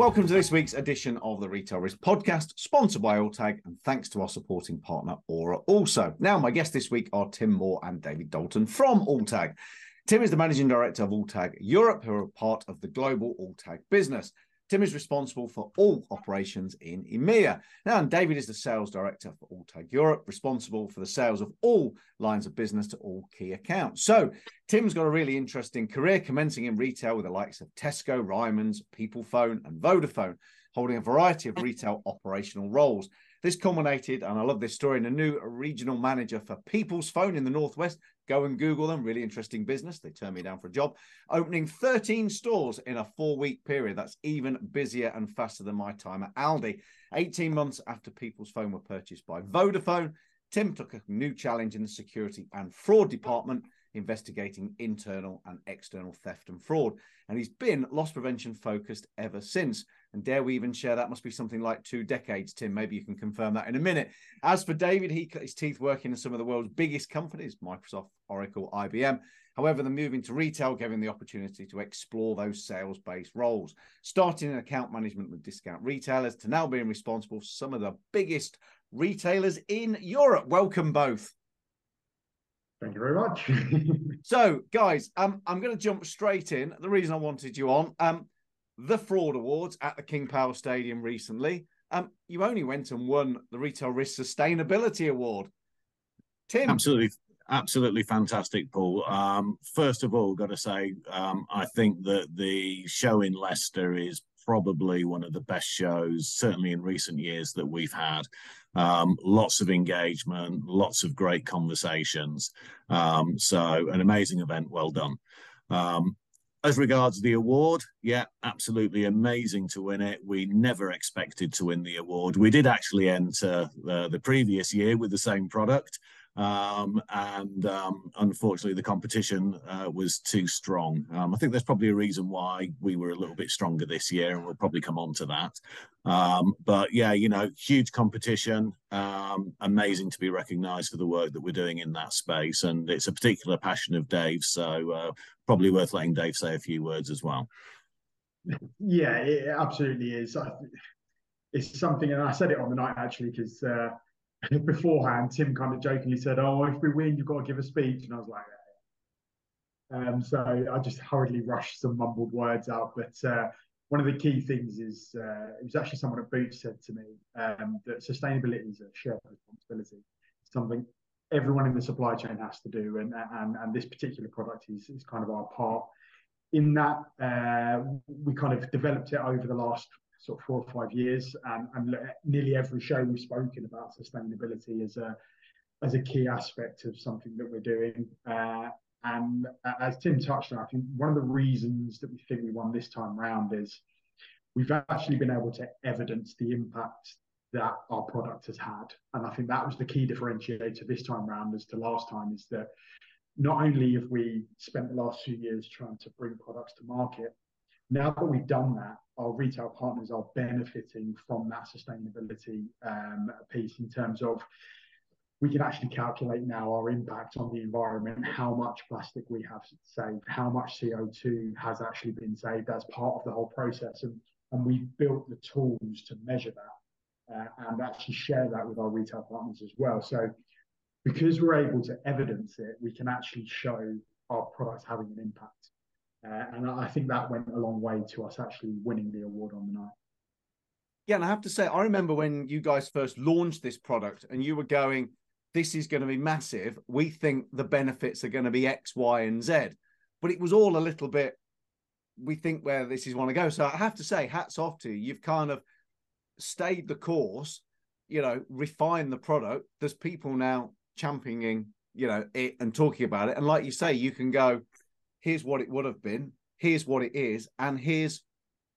Welcome to this week's edition of the Retail Risk Podcast, sponsored by Alltag, and thanks to our supporting partner, Auror. Also, now my guests this week are Tim Moore and David Dalton from Alltag. Tim is the managing director of Alltag Europe, who are part of the global Alltag business. Tim is responsible for all operations in EMEA. Now, and David is the sales director for Alltag Europe, responsible for the sales of all lines of business to all key accounts. So, Tim's got a really interesting career, commencing in retail with the likes of Tesco, Ryman's, People's Phone, and Vodafone, holding a variety of retail operational roles. This culminated, and I love this story, in a new regional manager for People's Phone in the Northwest. Go and Google them. Really interesting business. They turned me down for a job. Opening 13 stores in a four week period. That's even busier and faster than my time at Aldi. 18 months after People's Phone were purchased by Vodafone, Tim took a new challenge in the security and fraud department investigating internal and external theft and fraud. And he's been loss prevention focused ever since. And dare we even share that must be something like two decades, Tim. Maybe you can confirm that in a minute. As for David, he cut his teeth working in some of the world's biggest companies Microsoft, Oracle, IBM. However, the move into retail gave him the opportunity to explore those sales based roles, starting in account management with discount retailers to now being responsible for some of the biggest retailers in Europe. Welcome both. Thank you very much. so, guys, um, I'm going to jump straight in. The reason I wanted you on, um, the Fraud Awards at the King Power Stadium recently. Um, you only went and won the Retail Risk Sustainability Award. Tim, absolutely, absolutely fantastic, Paul. Um, first of all, got to say, um, I think that the show in Leicester is probably one of the best shows, certainly in recent years, that we've had. Um, lots of engagement, lots of great conversations. Um, so, an amazing event. Well done. Um, as regards the award, yeah, absolutely amazing to win it. We never expected to win the award. We did actually enter the, the previous year with the same product. Um, and um, unfortunately, the competition uh, was too strong. Um, I think there's probably a reason why we were a little bit stronger this year, and we'll probably come on to that. Um, but yeah, you know, huge competition. Um, amazing to be recognised for the work that we're doing in that space, and it's a particular passion of Dave. So uh, probably worth letting Dave say a few words as well. Yeah, it absolutely is. It's something, and I said it on the night actually because. Uh, beforehand, Tim kind of jokingly said, "Oh, if we win, you've got to give a speech," and I was like, yeah. Um, so I just hurriedly rushed some mumbled words out. But uh, one of the key things is uh, it was actually someone at Boots said to me um, that sustainability is a shared responsibility. It's something everyone in the supply chain has to do, and and and this particular product is is kind of our part. In that, uh, we kind of developed it over the last sort of four or five years, and, and nearly every show we've spoken about sustainability as a as a key aspect of something that we're doing. Uh, and as Tim touched on, I think one of the reasons that we think we won this time round is we've actually been able to evidence the impact that our product has had. And I think that was the key differentiator this time round as to last time is that not only have we spent the last few years trying to bring products to market, now that we've done that, our retail partners are benefiting from that sustainability um, piece in terms of we can actually calculate now our impact on the environment, how much plastic we have saved, how much CO2 has actually been saved as part of the whole process. And, and we've built the tools to measure that uh, and actually share that with our retail partners as well. So because we're able to evidence it, we can actually show our products having an impact. Uh, and I think that went a long way to us actually winning the award on the night. Yeah, and I have to say, I remember when you guys first launched this product and you were going, this is going to be massive. We think the benefits are going to be X, Y, and Z. But it was all a little bit, we think where this is want to go. So I have to say, hats off to you. You've kind of stayed the course, you know, refined the product. There's people now championing, you know, it and talking about it. And like you say, you can go, here's what it would have been, here's what it is, and here's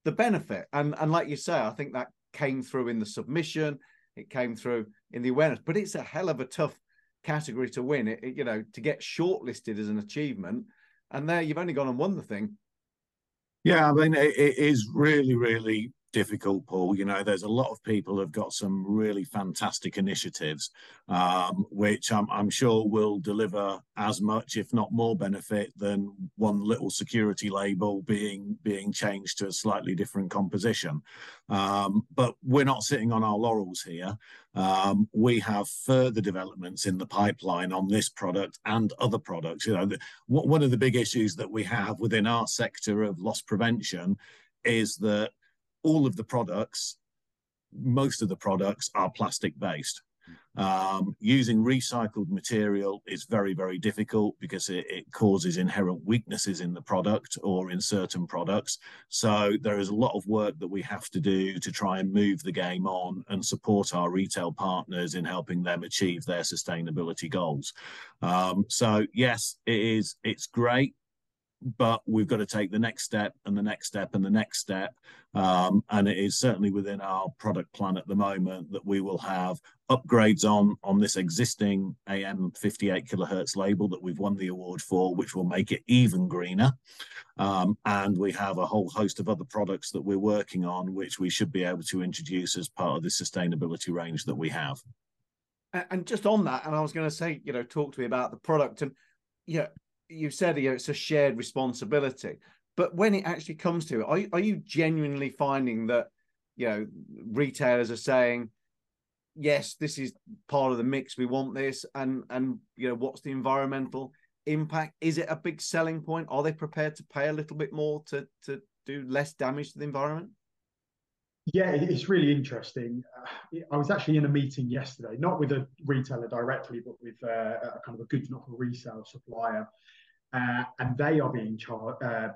the benefit. And and like you say, I think that came through in the submission, it came through in the awareness, but it's a hell of a tough category to win. It, it you know to get shortlisted as an achievement, and there you've only gone and won the thing. Yeah, I mean it, it is really really difficult, Paul. You know, there's a lot of people who've got some really fantastic initiatives, um, which I'm, I'm, sure will deliver as much, if not more, benefit than one little security label being being changed to a slightly different composition. Um, but we're not sitting on our laurels here. Um, we have further developments in the pipeline on this product and other products. You know, the, one of the big issues that we have within our sector of loss prevention is that all of the products, most of the products are plastic based. Um, using recycled material is very, very difficult because it, it, causes inherent weaknesses in the product or in certain products. So there is a lot of work that we have to do to try and move the game on and support our retail partners in helping them achieve their sustainability goals. Um, so yes, it is. It's great but we've got to take the next step and the next step and the next step. Um, and it is certainly within our product plan at the moment that we will have upgrades on on this existing AM 58 kilohertz label that we've won the award for, which will make it even greener. Um, and we have a whole host of other products that we're working on, which we should be able to introduce as part of the sustainability range that we have. And just on that, and I was going to say, you know, talk to me about the product and yeah, you said it's a shared responsibility, but when it actually comes to it, are, are you genuinely finding that you know retailers are saying, yes, this is part of the mix, we want this, and and you know what's the environmental impact? Is it a big selling point? Are they prepared to pay a little bit more to to do less damage to the environment? Yeah, it's really interesting. Uh, I was actually in a meeting yesterday, not with a retailer directly, but with uh, a kind of a goods not for resale supplier, uh, and they are being charged. Uh,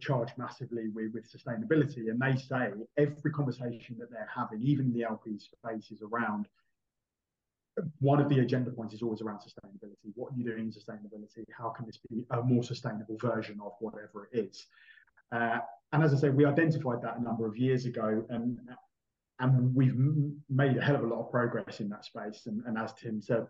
charged massively with, with sustainability. And they say every conversation that they're having, even in the LP space, is around one of the agenda points is always around sustainability. What are you doing in sustainability? How can this be a more sustainable version of whatever it is? Uh, and as I say, we identified that a number of years ago, and and we've made a hell of a lot of progress in that space. And, and as Tim said,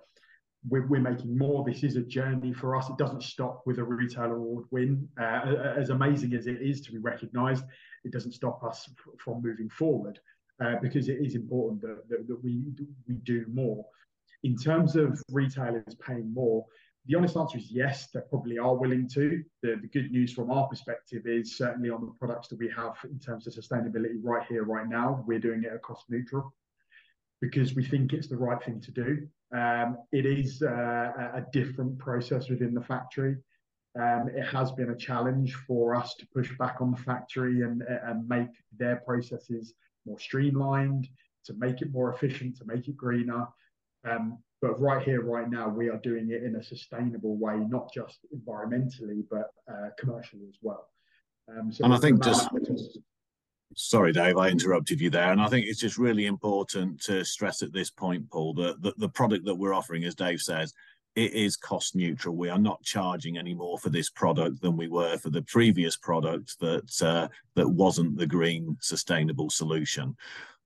we're, we're, making more. This is a journey for us. It doesn't stop with a retail award win. Uh, as amazing as it is to be recognised, it doesn't stop us from moving forward uh, because it is important that, that, that we we do more. In terms of retailers paying more, the honest answer is yes, they probably are willing to. The, the good news from our perspective is certainly on the products that we have in terms of sustainability right here, right now, we're doing it at cost neutral because we think it's the right thing to do. Um, it is uh, a different process within the factory. Um, it has been a challenge for us to push back on the factory and, and make their processes more streamlined, to make it more efficient, to make it greener. Um, but right here, right now, we are doing it in a sustainable way, not just environmentally, but uh, commercially as well. Um, so and I think just, sorry, Dave, I interrupted you there. And I think it's just really important to stress at this point, Paul, that the, the product that we're offering, as Dave says, it is cost neutral. We are not charging any more for this product than we were for the previous product that uh, that wasn't the green sustainable solution.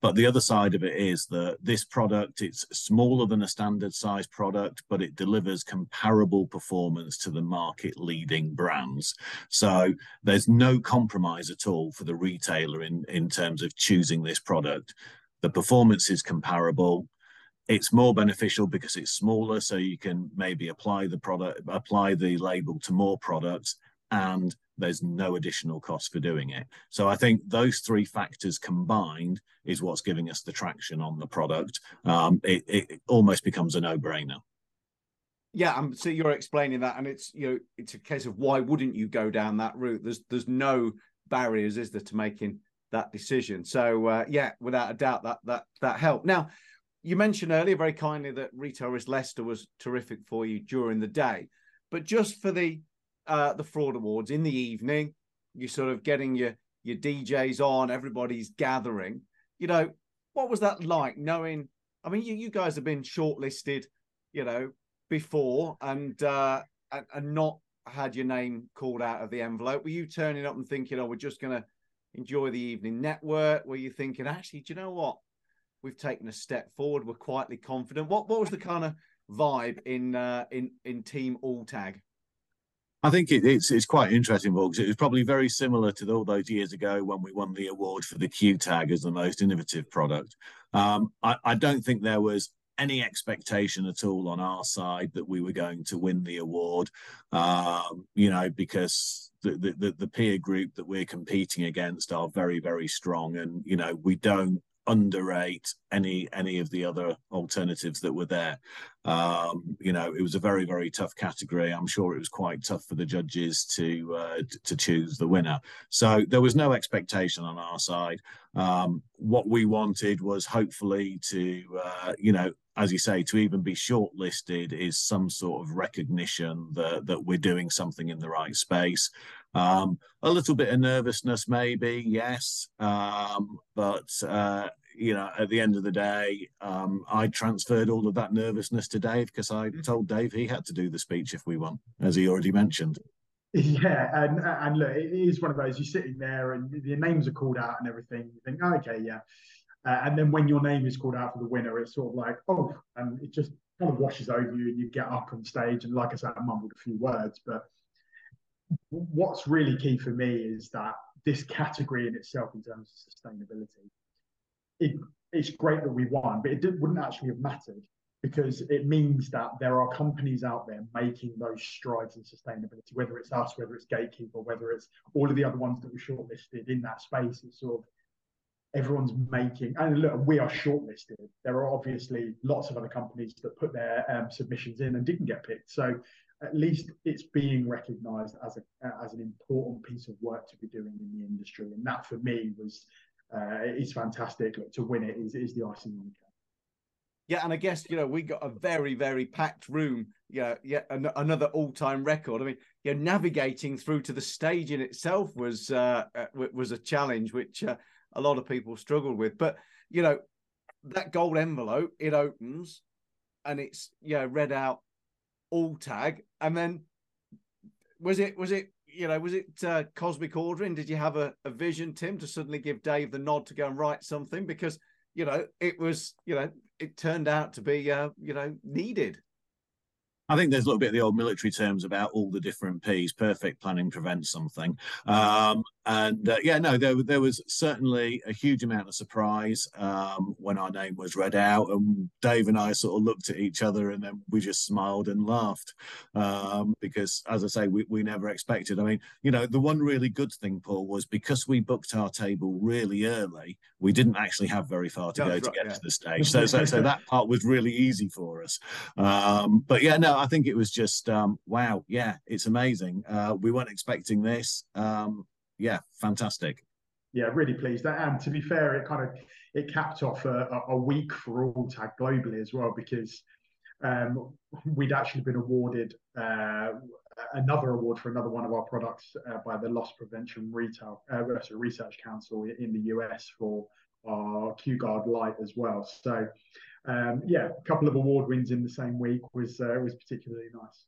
But the other side of it is that this product, it's smaller than a standard size product, but it delivers comparable performance to the market leading brands. So there's no compromise at all for the retailer in, in terms of choosing this product. The performance is comparable. It's more beneficial because it's smaller, so you can maybe apply the product, apply the label to more products and there's no additional cost for doing it. So I think those three factors combined is what's giving us the traction on the product. Um, it, it, almost becomes a no-brainer. Yeah, um, so you're explaining that, and it's you know it's a case of why wouldn't you go down that route? There's there's no barriers, is there, to making that decision? So uh, yeah, without a doubt, that that that helped. Now, you mentioned earlier very kindly that Retail Risk Leicester was terrific for you during the day, but just for the uh, the fraud awards in the evening. You're sort of getting your your DJs on, everybody's gathering. You know, what was that like? Knowing, I mean, you you guys have been shortlisted, you know, before and uh, and, and not had your name called out of the envelope. Were you turning up and thinking, oh, we're just gonna enjoy the evening network? Were you thinking, actually, do you know what? We've taken a step forward. We're quietly confident. What what was the kind of vibe in uh, in in Team Alltag? I think it, it's it's quite interesting, because it was probably very similar to all those years ago when we won the award for the Q Tag as the most innovative product. Um, I, I, don't think there was any expectation at all on our side that we were going to win the award. Um, you know, because the, the the peer group that we're competing against are very very strong, and you know we don't underrate any any of the other alternatives that were there. Um, you know, it was a very very tough category. I'm sure it was quite tough for the judges to uh, to choose the winner. So there was no expectation on our side. Um, what we wanted was hopefully to uh, you know as you say, to even be shortlisted is some sort of recognition that that we're doing something in the right space. Um, a little bit of nervousness, maybe, yes, um, but uh, you know, at the end of the day, um, I transferred all of that nervousness to Dave because I mm. told Dave he had to do the speech if we won, as he already mentioned. Yeah, and and look, it is one of those. You're sitting there and your names are called out and everything. You think, oh, okay, yeah. Uh, and then when your name is called out for the winner, it's sort of like, oh, and it just kind of washes over you, and you get up on stage. And like I said, I mumbled a few words, but what's really key for me is that this category in itself, in terms of sustainability, it, it's great that we won, but it did, wouldn't actually have mattered because it means that there are companies out there making those strides in sustainability, whether it's us, whether it's Gatekeeper, whether it's all of the other ones that were shortlisted in that space. It's sort of everyone's making, and look, we are shortlisted. There are obviously lots of other companies that put their um, submissions in and didn't get picked. So at least it's being recognised as a as an important piece of work to be doing in the industry, and that for me was uh, it's fantastic. Look, to win it is is the icing on the cake. Yeah, and I guess you know we got a very very packed room. Yeah, yeah, an- another all time record. I mean, yeah, navigating through to the stage in itself was uh, uh was a challenge which uh, a lot of people struggled with. But you know, that gold envelope it opens, and it's yeah read out Alltag, and then was it was it you know was it uh, cosmic ordering? Did you have a, a vision, Tim, to suddenly give Dave the nod to go and write something because you know it was you know it turned out to be uh, you know needed. I think there's a little bit of the old military terms about all the different P's. Perfect planning prevents something. Um, and uh, yeah, no, there, there was certainly a huge amount of surprise um, when our name was read out. And Dave and I sort of looked at each other and then we just smiled and laughed um, because, as I say, we, we never expected. I mean, you know, the one really good thing, Paul, was because we booked our table really early, we didn't actually have very far to That's go right, to get yeah. to the stage. So, so, so that part was really easy for us. Um, but yeah, no, I think it was just um, wow. Yeah, it's amazing. Uh, we weren't expecting this. Um, yeah, fantastic. Yeah, really pleased. And to be fair, it kind of it capped off a, a week for Alltag globally as well because um, we'd actually been awarded uh, another award for another one of our products uh, by the Loss Prevention Retail uh, Research Council in the US for our Q Guard Light as well. So um, yeah, a couple of award wins in the same week was uh, was particularly nice.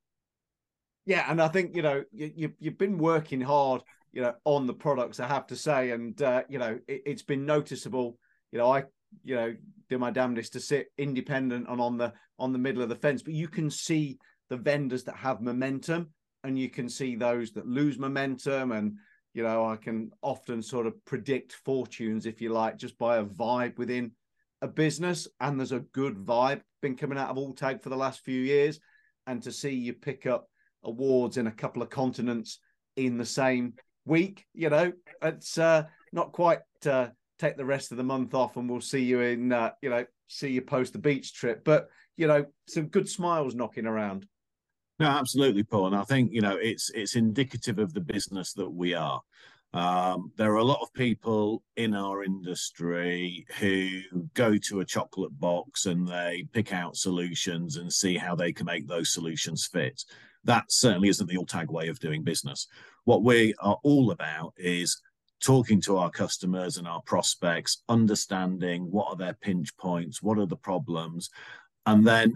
Yeah, and I think you know you, you you've been working hard, you know, on the products. I have to say, and uh, you know it, it's been noticeable. You know, I you know do my damnedest to sit independent and on the on the middle of the fence, but you can see the vendors that have momentum, and you can see those that lose momentum, and you know I can often sort of predict fortunes, if you like, just by a vibe within a business and there's a good vibe been coming out of Alltag for the last few years. And to see you pick up awards in a couple of continents in the same week, you know, it's uh, not quite uh, take the rest of the month off and we'll see you in, uh, you know, see you post the beach trip. But, you know, some good smiles knocking around. No, absolutely, Paul. And I think, you know, it's it's indicative of the business that we are. Um, there are a lot of people in our industry who go to a chocolate box and they pick out solutions and see how they can make those solutions fit. That certainly isn't the Alltag way of doing business. What we are all about is talking to our customers and our prospects, understanding what are their pinch points, what are the problems, and then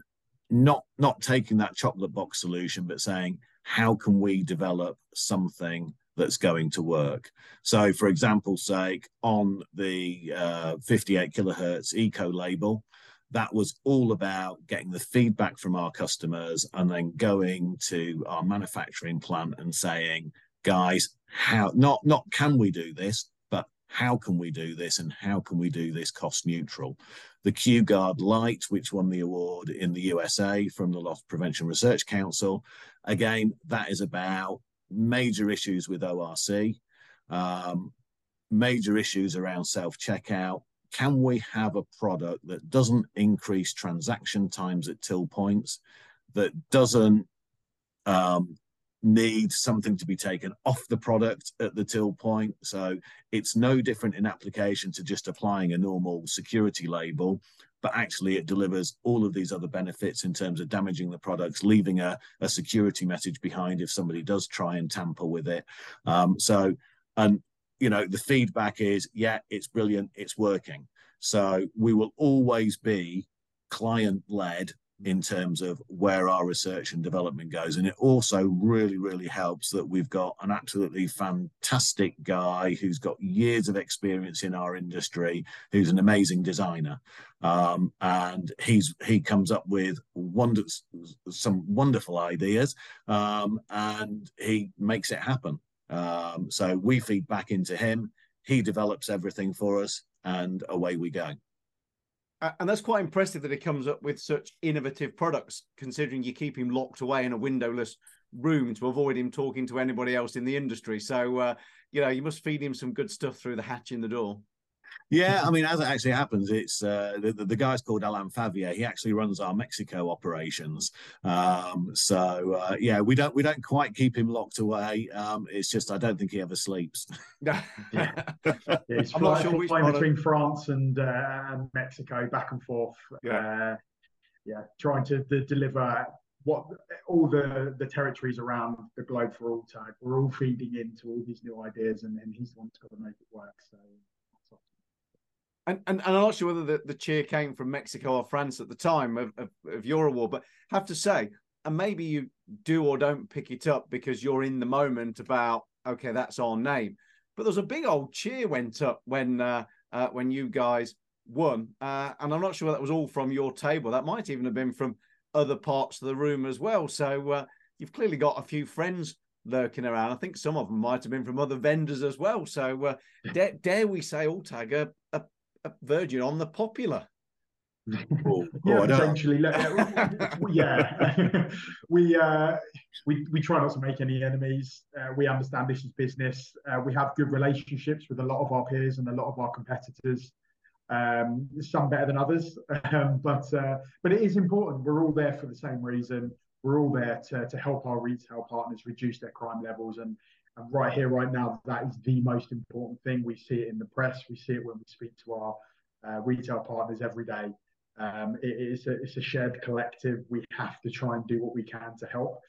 not not taking that chocolate box solution, but saying how can we develop something that's going to work. So, for example's sake, on the uh, 58 kilohertz eco label, that was all about getting the feedback from our customers and then going to our manufacturing plant and saying, guys, how not not can we do this, but how can we do this and how can we do this cost neutral? The Q Guard Light, which won the award in the USA from the Loss Prevention Research Council, again, that is about major issues with ORC, um, major issues around self checkout, can we have a product that doesn't increase transaction times at till points, that doesn't um, need something to be taken off the product at the till point? So it's no different in application to just applying a normal security label, but actually it delivers all of these other benefits in terms of damaging the products, leaving a, a security message behind if somebody does try and tamper with it. Um, so, and you know the feedback is yeah it's brilliant it's working so we will always be client led in terms of where our research and development goes. And it also really really helps that we've got an absolutely fantastic guy who's got years of experience in our industry who's an amazing designer. Um, and he's he comes up with wonder, some wonderful ideas um, and he makes it happen. Um, so we feed back into him, he develops everything for us, and away we go. And that's quite impressive that he comes up with such innovative products, considering you keep him locked away in a windowless room to avoid him talking to anybody else in the industry. So, uh, you know, you must feed him some good stuff through the hatch in the door. Yeah, I mean, as it actually happens, it's uh, the, the guy's called Alan Favier. He actually runs our Mexico operations. Um, so uh, yeah, we don't we don't quite keep him locked away. Um, it's just I don't think he ever sleeps. yeah, yeah he's I'm not sure which between of... France and uh, and Mexico, back and forth. Yeah, uh, yeah, trying to deliver what all the the territories around the globe for Alltag. We're all feeding into all these new ideas, and, and he's the one that's got to make it work. So. And, and, and I'm not sure whether the, the cheer came from Mexico or France at the time of, of, of your award, but have to say, and maybe you do or don't pick it up because you're in the moment about, okay, that's our name. But there's a big old cheer went up when uh, uh, when you guys won, uh, and I'm not sure that was all from your table. That might even have been from other parts of the room as well. So uh, you've clearly got a few friends lurking around. I think some of them might have been from other vendors as well. So uh, dare, dare we say, Alltag, a, a Virgin on the popular. Oh, yeah, potentially. yeah, we uh, we we try not to make any enemies. Uh, we understand this is business. Uh, we have good relationships with a lot of our peers and a lot of our competitors. Um, some better than others, um, but uh, but it is important. We're all there for the same reason. We're all there to to help our retail partners reduce their crime levels and right here, right now, that is the most important thing. We see it in the press. We see it when we speak to our uh, retail partners every day. Um, it, it's, a, it's a shared collective. We have to try and do what we can to help.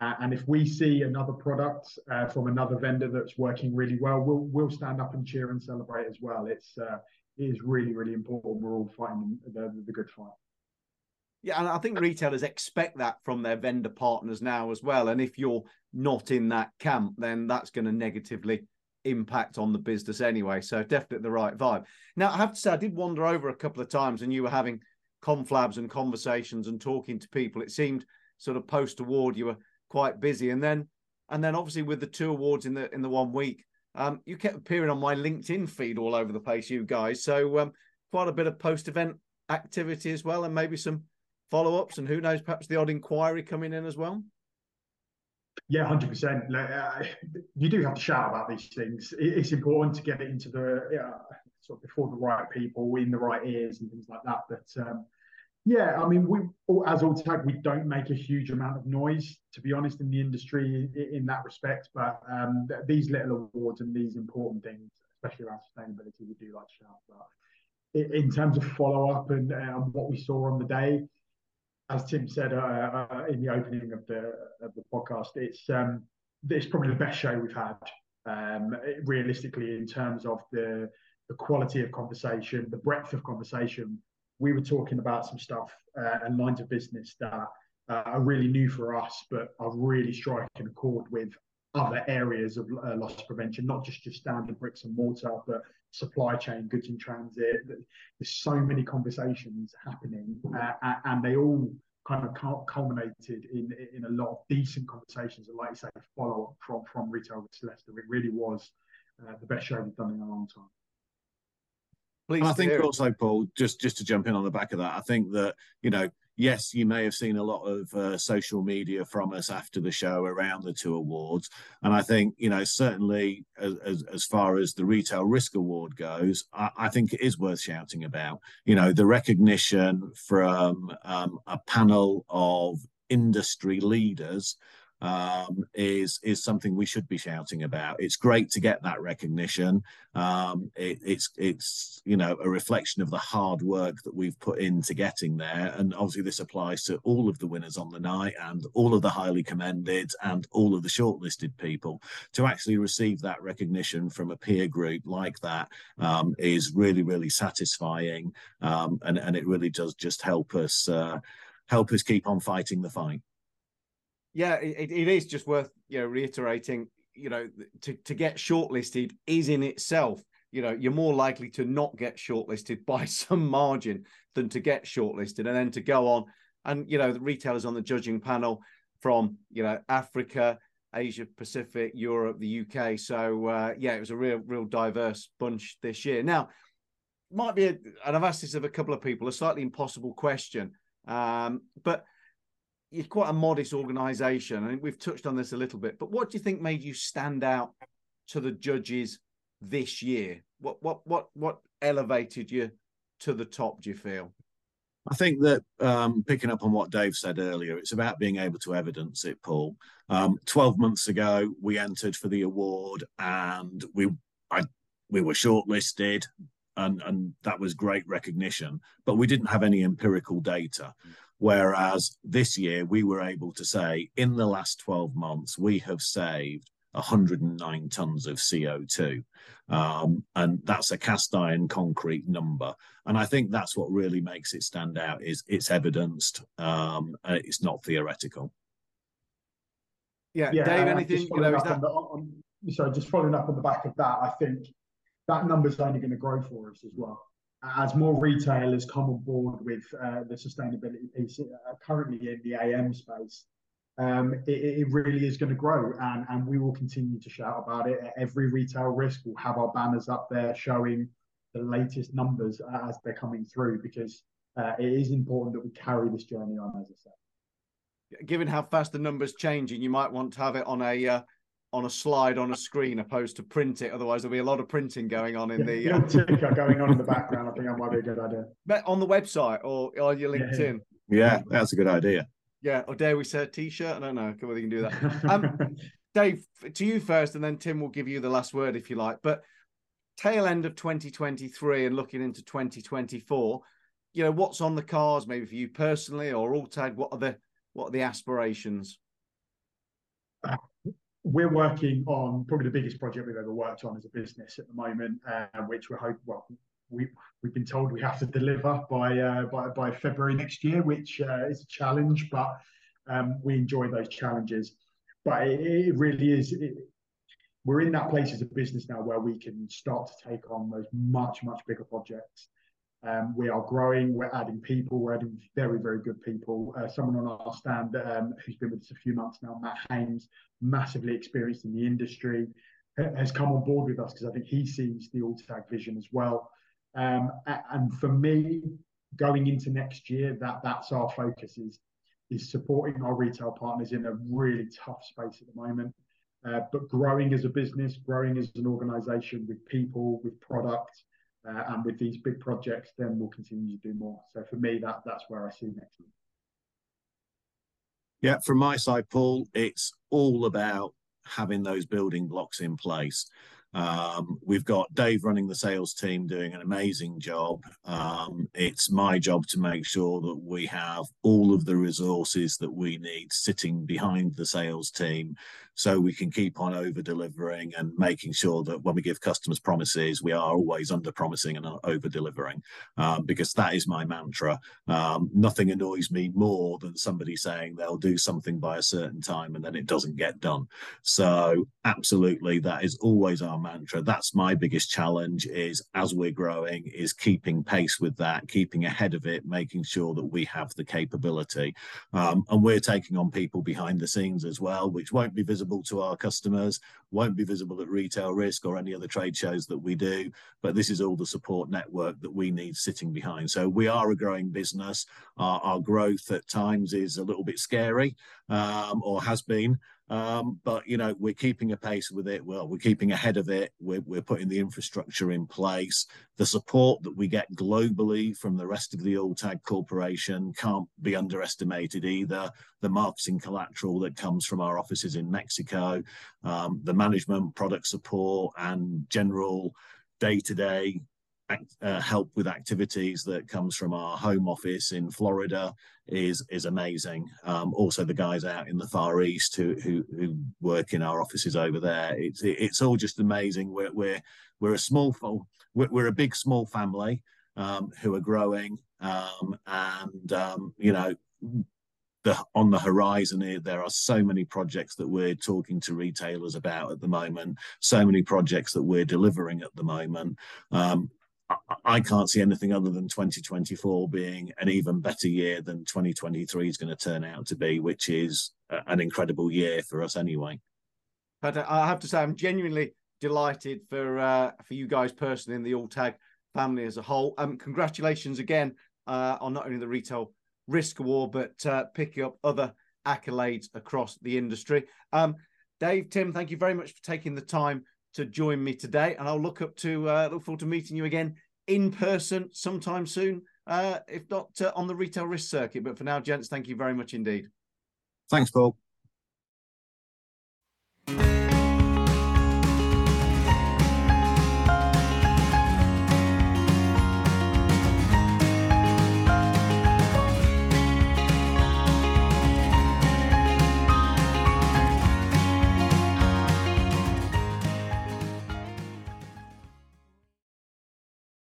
Uh, and if we see another product uh, from another vendor that's working really well, we'll we'll stand up and cheer and celebrate as well. It's uh, it is really really important. We're all fighting the, the good fight. Yeah, and I think retailers expect that from their vendor partners now as well. And if you're not in that camp, then that's going to negatively impact on the business anyway. So definitely the right vibe. Now, I have to say, I did wander over a couple of times and you were having conflabs and conversations and talking to people. It seemed sort of post award you were quite busy. And then and then obviously with the two awards in the in the one week, um, you kept appearing on my LinkedIn feed all over the place, you guys. So um, quite a bit of post event activity as well, and maybe some follow ups, and who knows, perhaps the odd inquiry coming in as well? Yeah, hundred percent. Uh, you do have to shout about these things. It's important to get it into the uh, sort of before the right people, in the right ears, and things like that. But um, yeah, I mean, we as Alltag we don't make a huge amount of noise, to be honest, in the industry in that respect. But um, these little awards and these important things, especially around sustainability, we do like to shout about. In terms of follow up and um, what we saw on the day, as Tim said uh, uh, in the opening of the of the podcast, it's um, it's probably the best show we've had. Um, realistically, in terms of the the quality of conversation, the breadth of conversation, we were talking about some stuff uh, and lines of business that uh, are really new for us, but are really striking a chord with other areas of uh, loss prevention, not just your standard bricks and mortar, but supply chain, goods in transit. There's so many conversations happening, uh, and they all kind of culminated in in a lot of decent conversations. And like you say, follow up from from retail with Leicester. It really was uh, the best show we've done in a long time. Please I think also, Paul, just just to jump in on the back of that, I think that you know yes, you may have seen a lot of uh, social media from us after the show around the two awards. And I think, you know, certainly as, as, as far as the Retail Risk Award goes, I, I, think it is worth shouting about. You know, the recognition from um, a panel of industry leaders um, is is something we should be shouting about. It's great to get that recognition. Um, it, it's it's you know a reflection of the hard work that we've put into getting there, and obviously this applies to all of the winners on the night and all of the highly commended and all of the shortlisted people. To actually receive that recognition from a peer group like that um, is really really satisfying, um, and and it really does just help us uh, help us keep on fighting the fight yeah, it, it is just worth you know reiterating. You know, to to get shortlisted is in itself. You know, you're more likely to not get shortlisted by some margin than to get shortlisted, and then to go on and you know the retailers on the judging panel from you know Africa, Asia Pacific, Europe, the UK. So uh, yeah, it was a real real diverse bunch this year. Now, might be, a, and I've asked this of a couple of people, a slightly impossible question, um, but you're quite a modest organization and we've touched on this a little bit but what do you think made you stand out to the judges this year what what what what elevated you to the top do you feel I think that um, picking up on what Dave said earlier, it's about being able to evidence it, Paul. Um, Twelve months ago, we entered for the award, and we I, we were shortlisted, and and that was great recognition. But we didn't have any empirical data. Whereas this year, we were able to say in the last 12 months, we have saved 109 tons of CO2. Um, and that's a cast iron concrete number. And I think that's what really makes it stand out is it's evidenced, um, it's not theoretical. Yeah, yeah Dave, anything, you know, that... The, on, sorry, just following up on the back of that, I think that number's only going to grow for us as well as more retailers come on board with uh, the sustainability piece, uh, currently in the AM space, um, it, it, really is going to grow, and, and we will continue to shout about it. Every retail risk will have our banners up there showing the latest numbers as they're coming through, because uh, it is important that we carry this journey on, as I said. Given how fast the numbers changing, you might want to have it on a uh, on a slide on a screen opposed to print it. Otherwise, there'll be a lot of printing going on in yeah, the uh... ticker going on in the background. I think that might be a good idea. But on the website or on your LinkedIn. Yeah, yeah that's a good idea. Yeah, or dare we say a t-shirt? I don't know. Whether you can do that. Um, Dave, to you first, and then Tim will give you the last word if you like. But tail end of 2023 and looking into 2024, you know, what's on the cards, maybe for you personally or Alltag? What are the what are the aspirations? We're working on probably the biggest project we've ever worked on as a business at the moment, uh, which we're hoping, well, we, we've been told we have to deliver by uh, by, by February next year, which uh, is a challenge, but um, we enjoy those challenges. But it, it really is. It, we're in that place as a business now where we can start to take on those much much bigger projects. Um, we are growing. We're adding people. We're adding very, very good people. Uh, someone on our stand um, who's been with us a few months now, Matt Haynes, massively experienced in the industry, has come on board with us because I think he sees the Alltag vision as well. Um, and for me, going into next year, that that's our focus is is supporting our retail partners in a really tough space at the moment. Uh, but growing as a business, growing as an organisation with people, with product, uh, and with these big projects, then we'll continue to do more. So for me, that that's where I see next year. Yeah, from my side, Paul, it's all about having those building blocks in place. Um, we've got Dave running the sales team doing an amazing job. Um, it's my job to make sure that we have all of the resources that we need sitting behind the sales team so we can keep on over delivering and making sure that when we give customers promises, we are always under promising and over delivering um, because that is my mantra. Um, nothing annoys me more than somebody saying they'll do something by a certain time and then it doesn't get done. So, absolutely, that is always our mantra. That's my biggest challenge is as we're growing is keeping pace with that, keeping ahead of it, making sure that we have the capability. Um, and we're taking on people behind the scenes as well, which won't be visible to our customers, won't be visible at Retail Risk or any other trade shows that we do. But this is all the support network that we need sitting behind. So we are a growing business. Our, our growth at times is a little bit scary um, or has been. Um, but you know, we're keeping a pace with it. Well, we're keeping ahead of it. We're, we're putting the infrastructure in place. The support that we get globally from the rest of the Alltag Corporation can't be underestimated either. The marketing collateral that comes from our offices in Mexico, um, the management, product support, and general day-to-day uh, help with activities that comes from our home office in Florida is is amazing. Um, also, the guys out in the Far East who who, who work in our offices over there, it's it, it's all just amazing. We're we're we're a small we're, we're a big small family um, who are growing, um, and um, you know. The, on the horizon there are so many projects that we're talking to retailers about at the moment so many projects that we're delivering at the moment um, I can't see anything other than 2024 being an even better year than 2023 is going to turn out to be, which is an incredible year for us anyway. But I have to say, I'm genuinely delighted for uh, for you guys personally and the Alltag family as a whole. Um, congratulations again uh, on not only the Retail Risk Award, but uh, picking up other accolades across the industry. Um, Dave, Tim, thank you very much for taking the time to join me today, and I'll look up to uh, look forward to meeting you again in person sometime soon, uh, if not uh, on the retail risk circuit. But for now, gents, thank you very much indeed. Thanks, Paul.